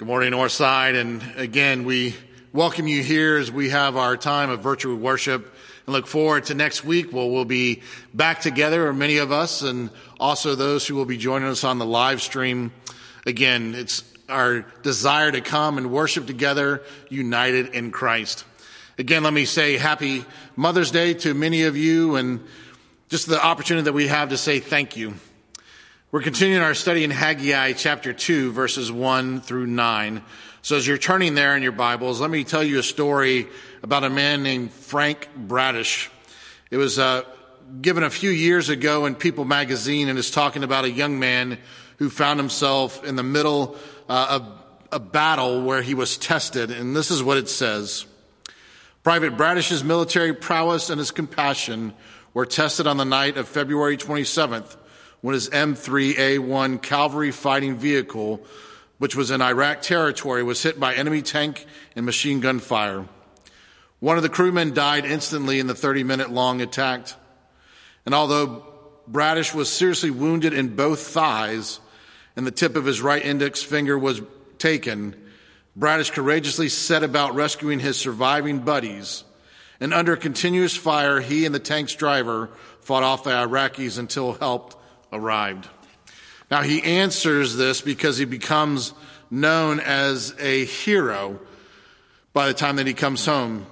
Good morning, Northside. And again, we welcome you here as we have our time of virtual worship and look forward to next week where we'll be back together, or many of us, and also those who will be joining us on the live stream. Again, it's our desire to come and worship together, united in Christ. Again, let me say happy Mother's Day to many of you and just the opportunity that we have to say thank you. We're continuing our study in Haggai chapter 2, verses 1 through 9. So as you're turning there in your Bibles, let me tell you a story about a man named Frank Bradish. It was uh, given a few years ago in People magazine and is talking about a young man who found himself in the middle uh, of a battle where he was tested. And this is what it says. Private Bradish's military prowess and his compassion were tested on the night of February 27th, when his M3A1 cavalry fighting vehicle, which was in Iraq territory, was hit by enemy tank and machine gun fire. One of the crewmen died instantly in the 30 minute long attack. And although Bradish was seriously wounded in both thighs and the tip of his right index finger was taken, Bradish courageously set about rescuing his surviving buddies. And under continuous fire, he and the tank's driver fought off the Iraqis until help arrived. Now he answers this because he becomes known as a hero by the time that he comes home.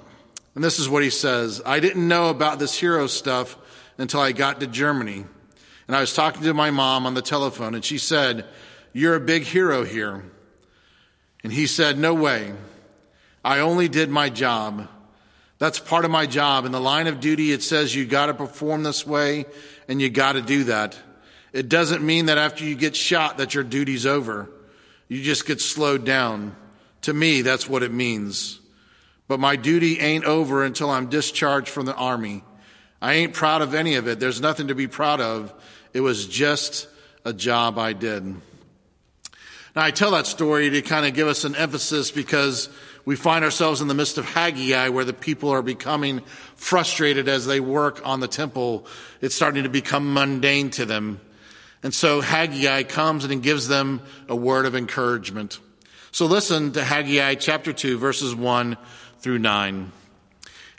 And this is what he says I didn't know about this hero stuff until I got to Germany. And I was talking to my mom on the telephone, and she said, You're a big hero here. And he said, No way. I only did my job. That's part of my job. In the line of duty, it says you got to perform this way, and you got to do that. It doesn't mean that after you get shot that your duty's over. You just get slowed down. To me, that's what it means. But my duty ain't over until I'm discharged from the army. I ain't proud of any of it. There's nothing to be proud of. It was just a job I did. Now, I tell that story to kind of give us an emphasis because we find ourselves in the midst of Haggai where the people are becoming frustrated as they work on the temple. It's starting to become mundane to them. And so Haggai comes and he gives them a word of encouragement. So listen to Haggai chapter 2, verses 1 through 9.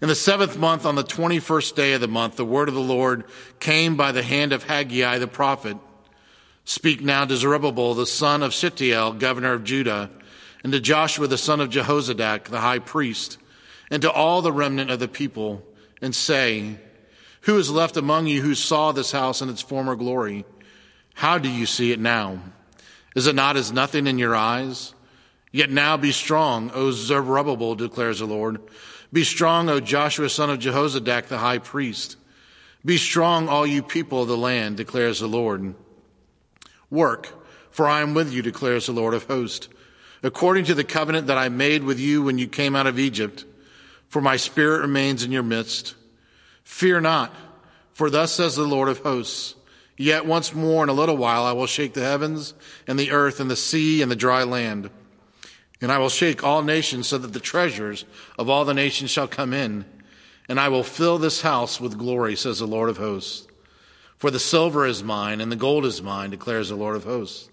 In the seventh month, on the 21st day of the month, the word of the Lord came by the hand of Haggai the prophet. Speak now to Zerubbabel, the son of Shealtiel, governor of Judah, and to Joshua, the son of Jehozadak, the high priest, and to all the remnant of the people, and say, Who is left among you who saw this house in its former glory? How do you see it now? Is it not as nothing in your eyes? Yet now be strong, O Zerubbabel, declares the Lord. Be strong, O Joshua, son of Jehozadak, the high priest. Be strong, all you people of the land, declares the Lord. Work, for I am with you, declares the Lord of hosts, according to the covenant that I made with you when you came out of Egypt, for my spirit remains in your midst. Fear not, for thus says the Lord of hosts. Yet once more in a little while I will shake the heavens and the earth and the sea and the dry land. And I will shake all nations so that the treasures of all the nations shall come in. And I will fill this house with glory, says the Lord of hosts. For the silver is mine and the gold is mine, declares the Lord of hosts.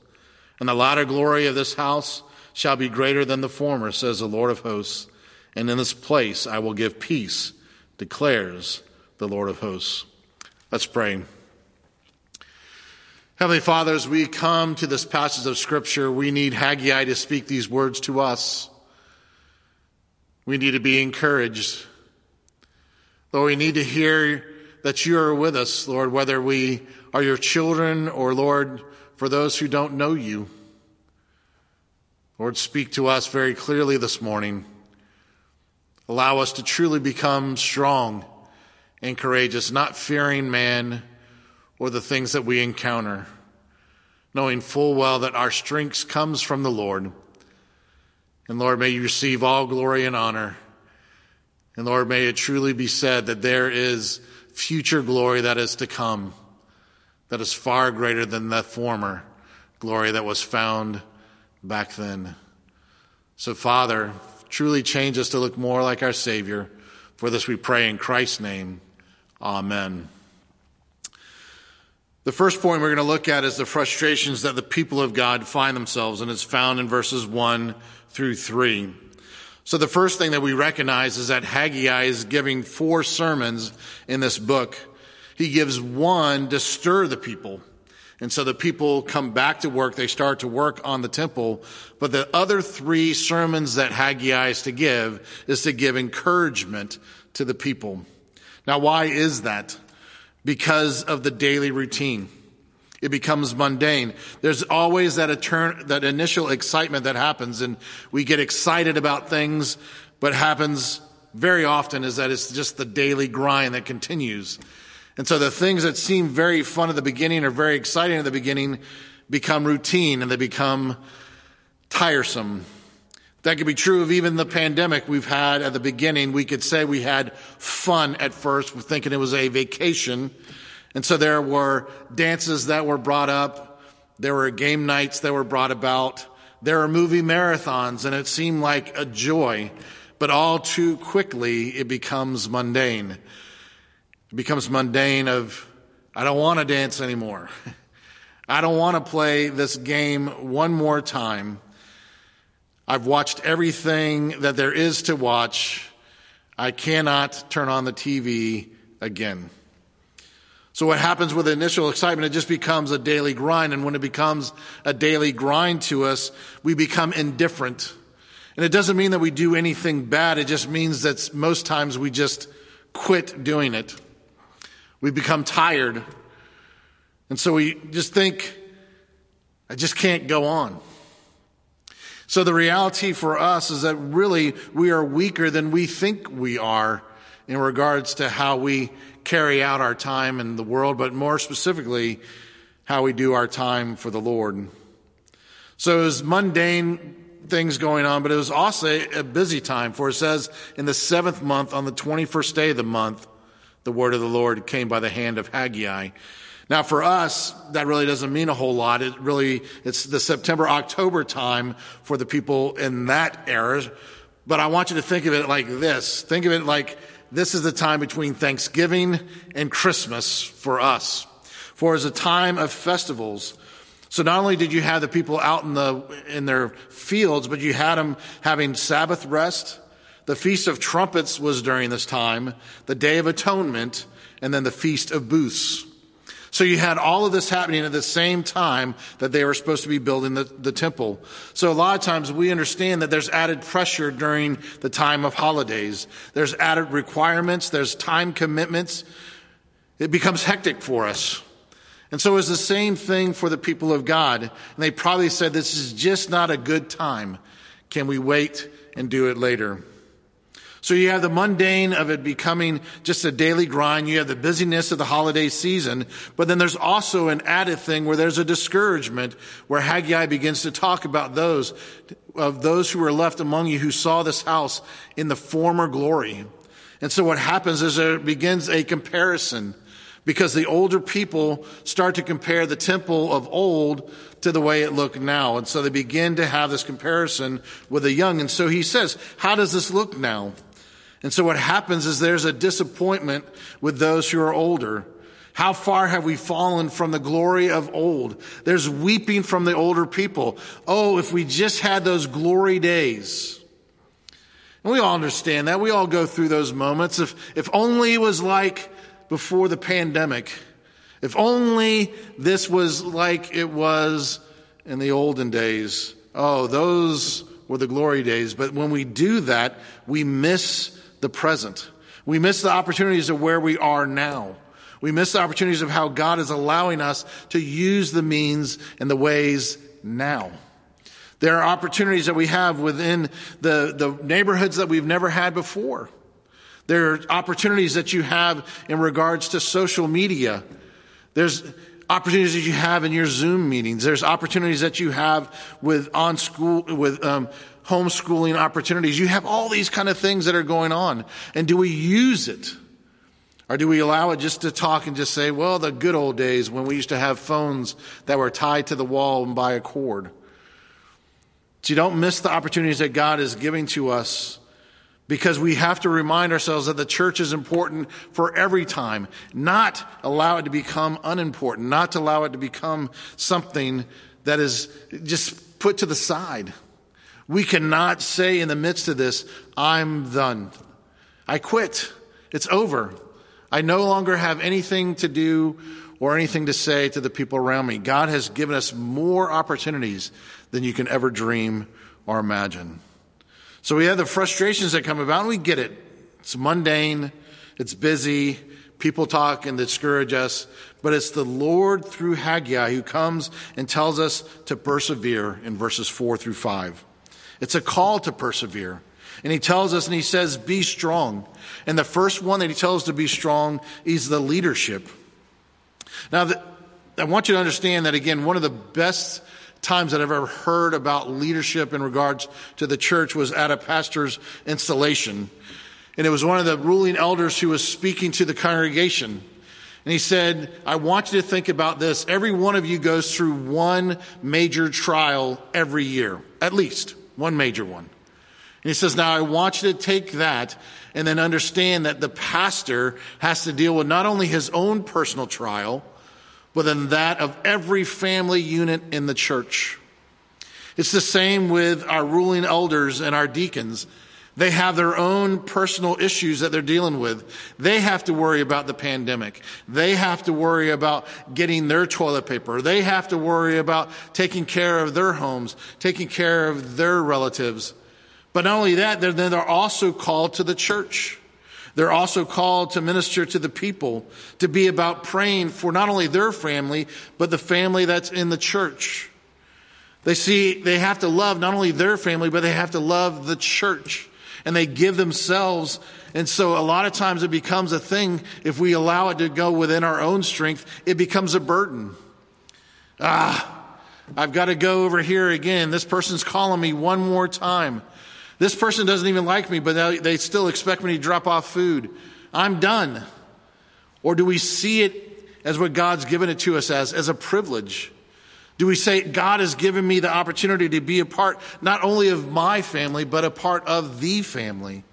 And the latter glory of this house shall be greater than the former, says the Lord of hosts. And in this place I will give peace, declares the Lord of hosts. Let's pray. Heavenly Father, as we come to this passage of Scripture, we need Haggai to speak these words to us. We need to be encouraged. Lord, we need to hear that you are with us, Lord, whether we are your children or, Lord, for those who don't know you. Lord, speak to us very clearly this morning. Allow us to truly become strong and courageous, not fearing man or the things that we encounter, knowing full well that our strength comes from the Lord. And Lord, may you receive all glory and honor. And Lord, may it truly be said that there is future glory that is to come, that is far greater than the former glory that was found back then. So, Father, truly change us to look more like our Savior. For this we pray in Christ's name. Amen. The first point we're going to look at is the frustrations that the people of God find themselves, and it's found in verses 1 through 3. So the first thing that we recognize is that Haggai is giving four sermons in this book. He gives one to stir the people. And so the people come back to work. They start to work on the temple. But the other three sermons that Haggai is to give is to give encouragement to the people. Now, why is that? Because of the daily routine. It becomes mundane. There's always that, etern- that initial excitement that happens, and we get excited about things, but happens very often is that it's just the daily grind that continues. And so the things that seem very fun at the beginning or very exciting at the beginning become routine and they become tiresome. That could be true of even the pandemic we've had at the beginning. We could say we had fun at first, thinking it was a vacation. And so there were dances that were brought up. There were game nights that were brought about. There were movie marathons and it seemed like a joy. But all too quickly, it becomes mundane. It becomes mundane of, I don't want to dance anymore. I don't want to play this game one more time. I've watched everything that there is to watch. I cannot turn on the TV again. So what happens with initial excitement? It just becomes a daily grind. And when it becomes a daily grind to us, we become indifferent. And it doesn't mean that we do anything bad. It just means that most times we just quit doing it. We become tired. And so we just think, I just can't go on. So the reality for us is that really we are weaker than we think we are in regards to how we carry out our time in the world, but more specifically, how we do our time for the Lord. So it was mundane things going on, but it was also a busy time, for it says in the seventh month, on the 21st day of the month, the word of the Lord came by the hand of Haggai. Now for us, that really doesn't mean a whole lot. It really, it's the September, October time for the people in that era. But I want you to think of it like this. Think of it like this is the time between Thanksgiving and Christmas for us. For it's a time of festivals. So not only did you have the people out in the, in their fields, but you had them having Sabbath rest. The Feast of Trumpets was during this time, the Day of Atonement, and then the Feast of Booths. So you had all of this happening at the same time that they were supposed to be building the, the temple. So a lot of times we understand that there's added pressure during the time of holidays. There's added requirements. There's time commitments. It becomes hectic for us. And so it's the same thing for the people of God. And they probably said, this is just not a good time. Can we wait and do it later? So you have the mundane of it becoming just a daily grind. You have the busyness of the holiday season. But then there's also an added thing where there's a discouragement where Haggai begins to talk about those of those who were left among you who saw this house in the former glory. And so what happens is there begins a comparison because the older people start to compare the temple of old to the way it looked now. And so they begin to have this comparison with the young. And so he says, how does this look now? And so what happens is there's a disappointment with those who are older. How far have we fallen from the glory of old? There's weeping from the older people. Oh, if we just had those glory days. And we all understand that. We all go through those moments. If, if only it was like before the pandemic. If only this was like it was in the olden days. Oh, those were the glory days. But when we do that, we miss the present. We miss the opportunities of where we are now. We miss the opportunities of how God is allowing us to use the means and the ways now. There are opportunities that we have within the, the neighborhoods that we've never had before. There are opportunities that you have in regards to social media. There's opportunities that you have in your Zoom meetings. There's opportunities that you have with on school, with um, homeschooling opportunities. You have all these kind of things that are going on. And do we use it? Or do we allow it just to talk and just say, well, the good old days when we used to have phones that were tied to the wall and by a cord? So you don't miss the opportunities that God is giving to us because we have to remind ourselves that the church is important for every time, not allow it to become unimportant, not to allow it to become something that is just put to the side. We cannot say in the midst of this, I'm done. I quit. It's over. I no longer have anything to do or anything to say to the people around me. God has given us more opportunities than you can ever dream or imagine. So we have the frustrations that come about, and we get it. It's mundane, it's busy, people talk and discourage us, but it's the Lord through Haggai who comes and tells us to persevere in verses 4 through 5. It's a call to persevere. And he tells us and he says, be strong. And the first one that he tells to be strong is the leadership. Now, the, I want you to understand that again, one of the best times that I've ever heard about leadership in regards to the church was at a pastor's installation. And it was one of the ruling elders who was speaking to the congregation. And he said, I want you to think about this. Every one of you goes through one major trial every year, at least one major one. And he says, Now I want you to take that and then understand that the pastor has to deal with not only his own personal trial, than that of every family unit in the church. It's the same with our ruling elders and our deacons. They have their own personal issues that they're dealing with. They have to worry about the pandemic. They have to worry about getting their toilet paper. They have to worry about taking care of their homes, taking care of their relatives. But not only that, they're, they're also called to the church. They're also called to minister to the people, to be about praying for not only their family, but the family that's in the church. They see, they have to love not only their family, but they have to love the church. And they give themselves. And so a lot of times it becomes a thing, if we allow it to go within our own strength, it becomes a burden. Ah, I've got to go over here again. This person's calling me one more time. This person doesn't even like me, but they still expect me to drop off food. I'm done. Or do we see it as what God's given it to us as, as a privilege? Do we say, God has given me the opportunity to be a part not only of my family, but a part of the family?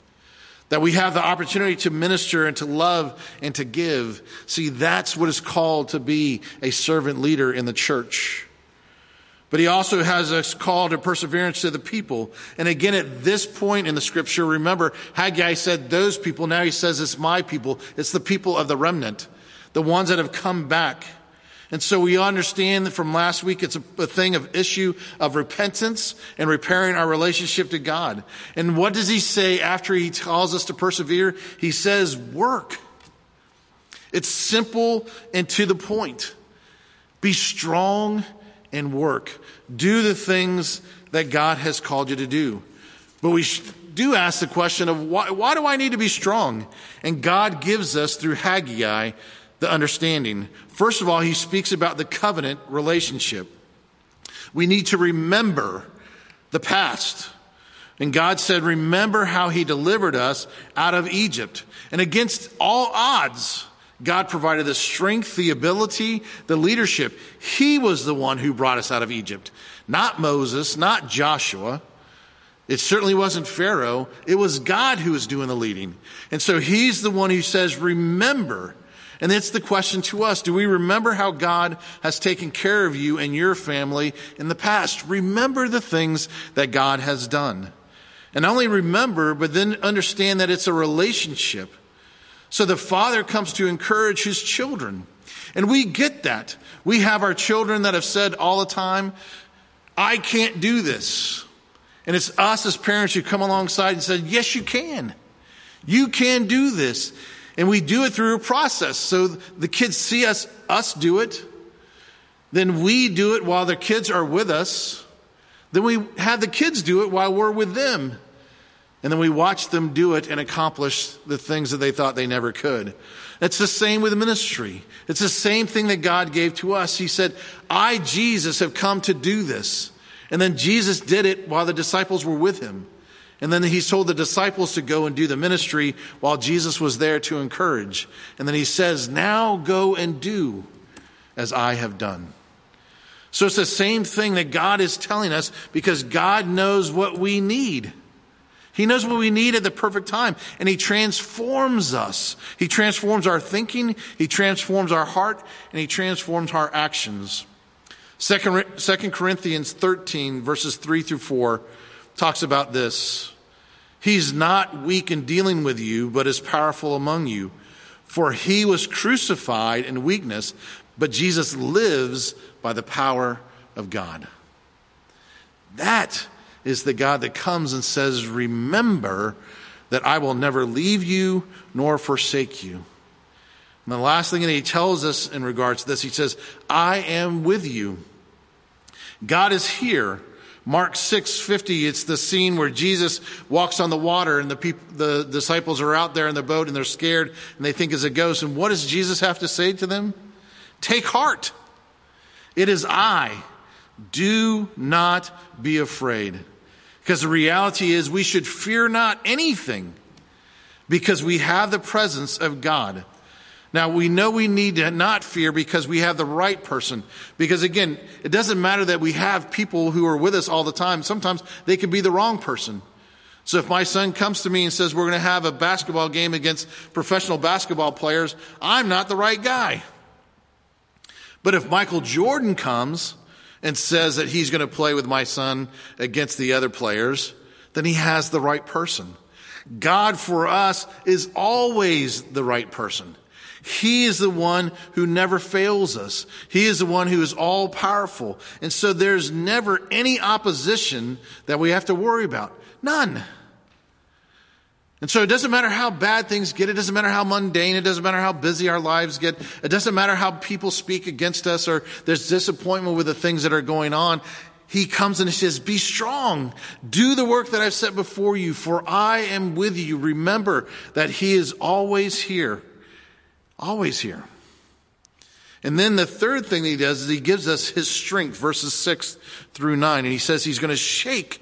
That we have the opportunity to minister and to love and to give. See, that's what is called to be a servant leader in the church. But he also has us call to perseverance to the people. And again, at this point in the scripture, remember, Haggai said those people. Now he says it's my people. It's the people of the remnant, the ones that have come back. And so we understand that from last week, it's a, a, thing of issue of repentance and repairing our relationship to God. And what does he say after he calls us to persevere? He says, work. It's simple and to the point. Be strong and work. Do the things that God has called you to do. But we do ask the question of why, why do I need to be strong? And God gives us through Haggai the understanding. First of all, he speaks about the covenant relationship. We need to remember the past. And God said, Remember how he delivered us out of Egypt. And against all odds, God provided the strength, the ability, the leadership. He was the one who brought us out of Egypt, not Moses, not Joshua. It certainly wasn't Pharaoh. It was God who was doing the leading. And so he's the one who says, remember. And it's the question to us. Do we remember how God has taken care of you and your family in the past? Remember the things that God has done. And not only remember, but then understand that it's a relationship. So the father comes to encourage his children. And we get that. We have our children that have said all the time, I can't do this. And it's us as parents who come alongside and said, Yes, you can. You can do this. And we do it through a process. So the kids see us, us do it. Then we do it while the kids are with us. Then we have the kids do it while we're with them. And then we watch them do it and accomplish the things that they thought they never could. It's the same with ministry. It's the same thing that God gave to us. He said, I, Jesus, have come to do this. And then Jesus did it while the disciples were with him. And then he told the disciples to go and do the ministry while Jesus was there to encourage. And then he says, Now go and do as I have done. So it's the same thing that God is telling us because God knows what we need. He knows what we need at the perfect time and he transforms us. He transforms our thinking, he transforms our heart, and he transforms our actions. Second, Second Corinthians 13 verses 3 through 4 talks about this. He's not weak in dealing with you, but is powerful among you. For he was crucified in weakness, but Jesus lives by the power of God. That is the God that comes and says, Remember that I will never leave you nor forsake you. And the last thing that he tells us in regards to this, he says, I am with you. God is here. Mark 6:50 it's the scene where Jesus walks on the water and the people, the disciples are out there in the boat and they're scared and they think it's a ghost and what does Jesus have to say to them? Take heart. It is I. Do not be afraid. Because the reality is, we should fear not anything because we have the presence of God. Now, we know we need to not fear because we have the right person. Because again, it doesn't matter that we have people who are with us all the time. Sometimes they could be the wrong person. So if my son comes to me and says, we're going to have a basketball game against professional basketball players, I'm not the right guy. But if Michael Jordan comes and says that he's going to play with my son against the other players, then he has the right person. God for us is always the right person. He is the one who never fails us. He is the one who is all powerful. And so there's never any opposition that we have to worry about. None. And so it doesn't matter how bad things get. It doesn't matter how mundane. It doesn't matter how busy our lives get. It doesn't matter how people speak against us or there's disappointment with the things that are going on. He comes and he says, be strong. Do the work that I've set before you, for I am with you. Remember that he is always here. Always here. And then the third thing that he does is he gives us his strength, verses six through nine. And he says he's going to shake,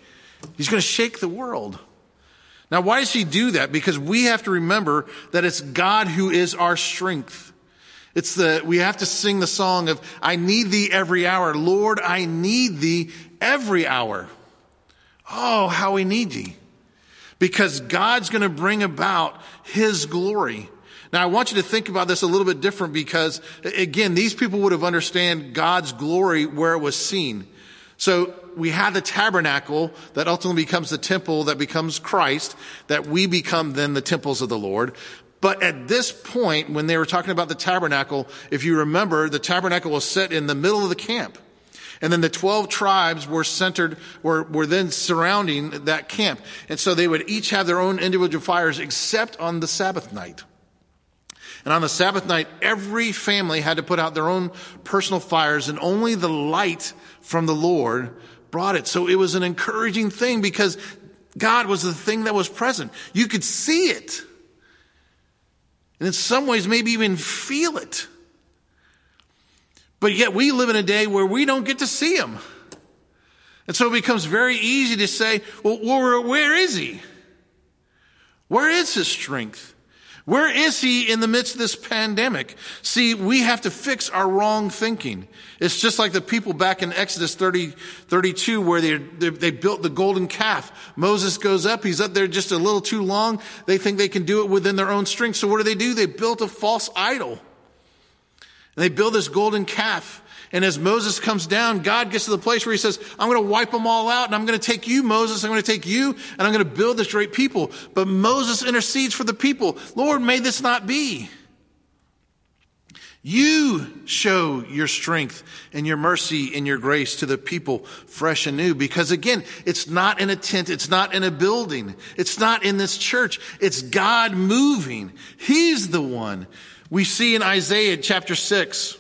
he's going to shake the world. Now, why does he do that? Because we have to remember that it's God who is our strength. It's the, we have to sing the song of, I need thee every hour. Lord, I need thee every hour. Oh, how we need thee. Because God's going to bring about his glory. Now, I want you to think about this a little bit different because, again, these people would have understand God's glory where it was seen. So we have the tabernacle that ultimately becomes the temple that becomes Christ, that we become then the temples of the Lord. But at this point, when they were talking about the tabernacle, if you remember, the tabernacle was set in the middle of the camp. And then the 12 tribes were centered, were, were then surrounding that camp. And so they would each have their own individual fires except on the Sabbath night. And on the Sabbath night, every family had to put out their own personal fires and only the light from the Lord brought it. So it was an encouraging thing because God was the thing that was present. You could see it. And in some ways, maybe even feel it. But yet we live in a day where we don't get to see him. And so it becomes very easy to say, well, where, is he? Where is his strength? Where is he in the midst of this pandemic? See, we have to fix our wrong thinking. It's just like the people back in Exodus 30, 32 where they, they, they, built the golden calf. Moses goes up. He's up there just a little too long. They think they can do it within their own strength. So what do they do? They built a false idol. And they build this golden calf. And as Moses comes down, God gets to the place where he says, I'm going to wipe them all out and I'm going to take you, Moses. I'm going to take you and I'm going to build this great people. But Moses intercedes for the people. Lord, may this not be. You show your strength and your mercy and your grace to the people fresh and new. Because again, it's not in a tent. It's not in a building. It's not in this church. It's God moving. He's the one. We see in Isaiah chapter six,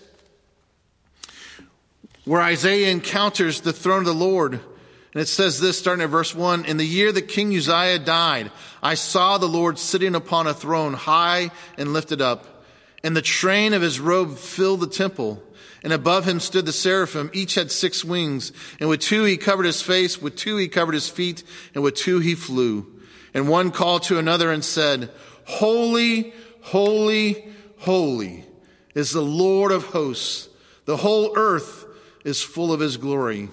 where Isaiah encounters the throne of the Lord. And it says this starting at verse one, in the year that King Uzziah died, I saw the Lord sitting upon a throne high and lifted up, and the train of his robe filled the temple. And above him stood the seraphim. Each had six wings. And with two he covered his face, with two he covered his feet, and with two he flew. And one called to another and said, Holy, holy, holy is the Lord of hosts. The whole earth is full of his glory.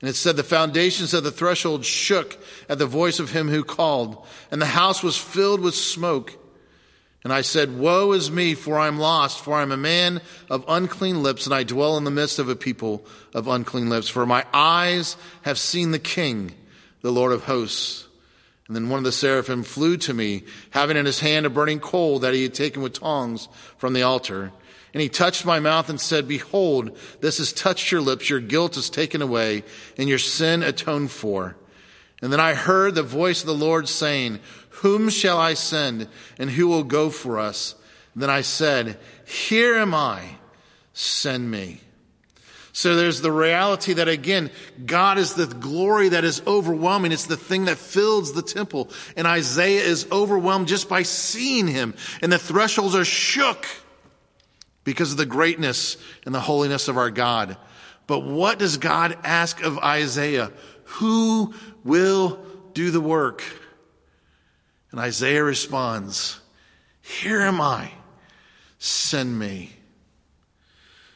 And it said, The foundations of the threshold shook at the voice of him who called, and the house was filled with smoke. And I said, Woe is me, for I am lost, for I am a man of unclean lips, and I dwell in the midst of a people of unclean lips. For my eyes have seen the King, the Lord of hosts. And then one of the seraphim flew to me, having in his hand a burning coal that he had taken with tongs from the altar. And he touched my mouth and said, Behold, this has touched your lips, your guilt is taken away, and your sin atoned for. And then I heard the voice of the Lord saying, Whom shall I send, and who will go for us? And then I said, Here am I, send me. So there's the reality that again, God is the glory that is overwhelming. It's the thing that fills the temple. And Isaiah is overwhelmed just by seeing him. And the thresholds are shook because of the greatness and the holiness of our God. But what does God ask of Isaiah? Who will do the work? And Isaiah responds, Here am I, send me.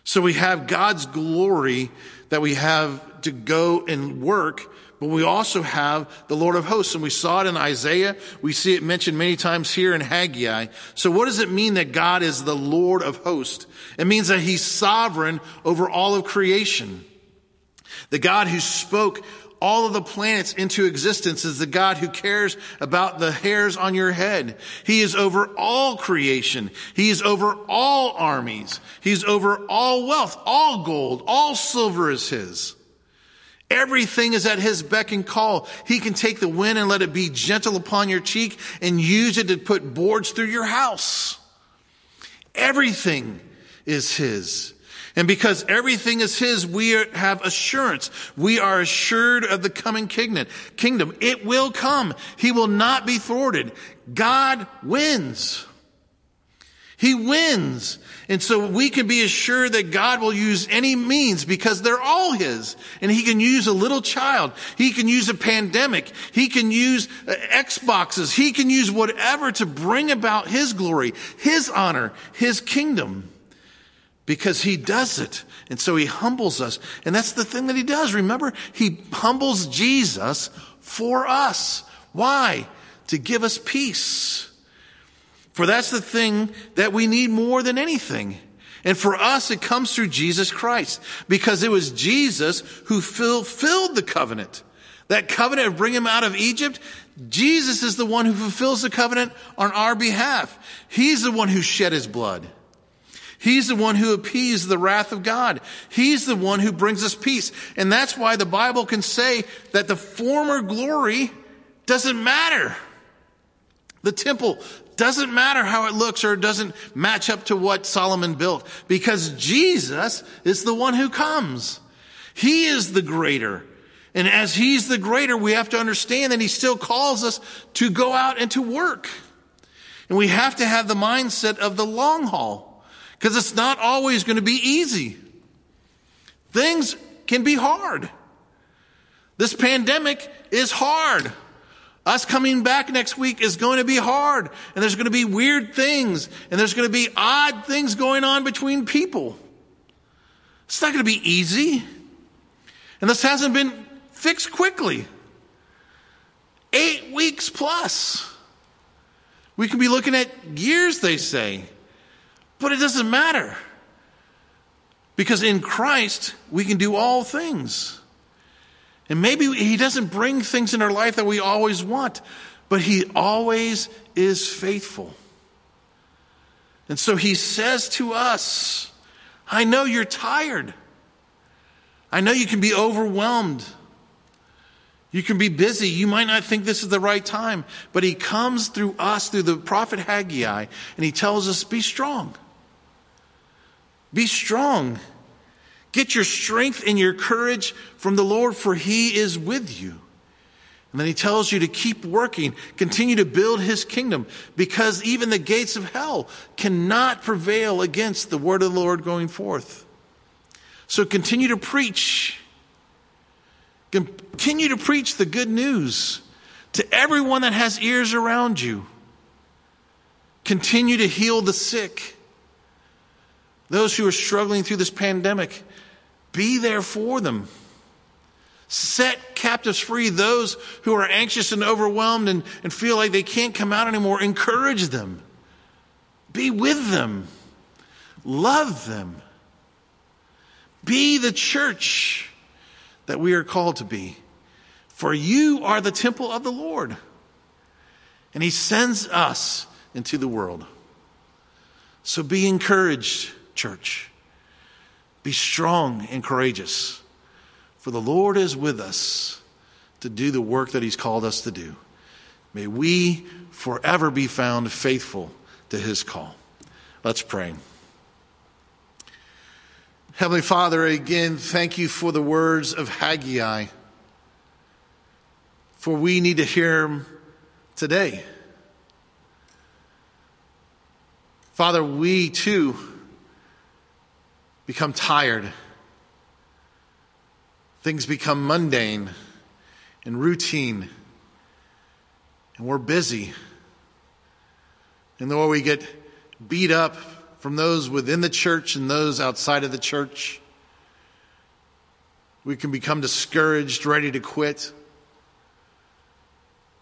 So we have God's glory that we have to go and work, but we also have the Lord of hosts. And we saw it in Isaiah. We see it mentioned many times here in Haggai. So what does it mean that God is the Lord of hosts? It means that he's sovereign over all of creation. The God who spoke all of the planets into existence is the God who cares about the hairs on your head. He is over all creation. He is over all armies. He's over all wealth, all gold, all silver is his. Everything is at his beck and call. He can take the wind and let it be gentle upon your cheek and use it to put boards through your house. Everything is his. And because everything is his, we have assurance. We are assured of the coming kingdom. It will come. He will not be thwarted. God wins. He wins. And so we can be assured that God will use any means because they're all His. And He can use a little child. He can use a pandemic. He can use uh, Xboxes. He can use whatever to bring about His glory, His honor, His kingdom. Because He does it. And so He humbles us. And that's the thing that He does. Remember, He humbles Jesus for us. Why? To give us peace. For that's the thing that we need more than anything. And for us, it comes through Jesus Christ because it was Jesus who fulfilled the covenant. That covenant of bringing him out of Egypt, Jesus is the one who fulfills the covenant on our behalf. He's the one who shed his blood. He's the one who appeased the wrath of God. He's the one who brings us peace. And that's why the Bible can say that the former glory doesn't matter. The temple doesn't matter how it looks or it doesn't match up to what Solomon built because Jesus is the one who comes. He is the greater. And as he's the greater, we have to understand that he still calls us to go out and to work. And we have to have the mindset of the long haul because it's not always going to be easy. Things can be hard. This pandemic is hard. Us coming back next week is going to be hard, and there's going to be weird things, and there's going to be odd things going on between people. It's not going to be easy. And this hasn't been fixed quickly. Eight weeks plus. We could be looking at years, they say. But it doesn't matter. Because in Christ, we can do all things. And maybe He doesn't bring things in our life that we always want, but He always is faithful. And so He says to us, I know you're tired. I know you can be overwhelmed. You can be busy. You might not think this is the right time, but he comes through us, through the prophet Haggai, and he tells us, be strong. Be strong. Get your strength and your courage from the Lord, for He is with you. And then He tells you to keep working, continue to build His kingdom, because even the gates of hell cannot prevail against the word of the Lord going forth. So continue to preach. Continue to preach the good news to everyone that has ears around you. Continue to heal the sick. Those who are struggling through this pandemic, be there for them. Set captives free, those who are anxious and overwhelmed and, and feel like they can't come out anymore. Encourage them. Be with them. Love them. Be the church that we are called to be. For you are the temple of the Lord. And He sends us into the world. So be encouraged, church. Be strong and courageous. For the Lord is with us to do the work that He's called us to do. May we forever be found faithful to His call. Let's pray. Heavenly Father, again, thank you for the words of Haggai. For we need to hear them today. Father, we too become tired. Things become mundane and routine, and we're busy. And the more we get beat up from those within the church and those outside of the church. We can become discouraged, ready to quit.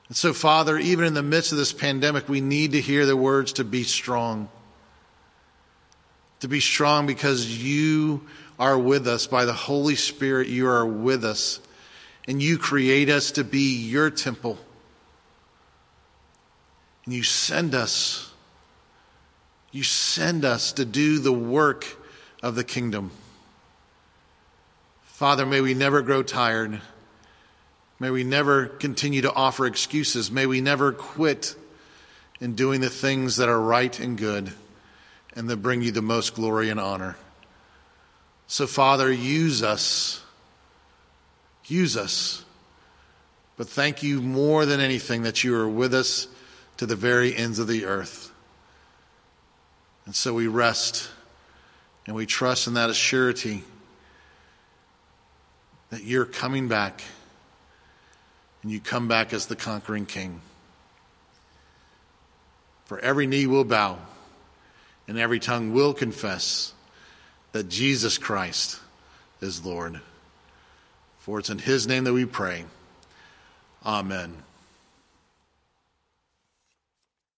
And so, Father, even in the midst of this pandemic, we need to hear the words to be strong. To be strong because you are with us by the Holy Spirit, you are with us. And you create us to be your temple. And you send us you send us to do the work of the kingdom. Father, may we never grow tired. May we never continue to offer excuses. May we never quit in doing the things that are right and good and that bring you the most glory and honor. So, Father, use us. Use us. But thank you more than anything that you are with us to the very ends of the earth. And so we rest and we trust in that assurity that you're coming back and you come back as the conquering king. For every knee will bow and every tongue will confess that Jesus Christ is Lord. For it's in his name that we pray. Amen.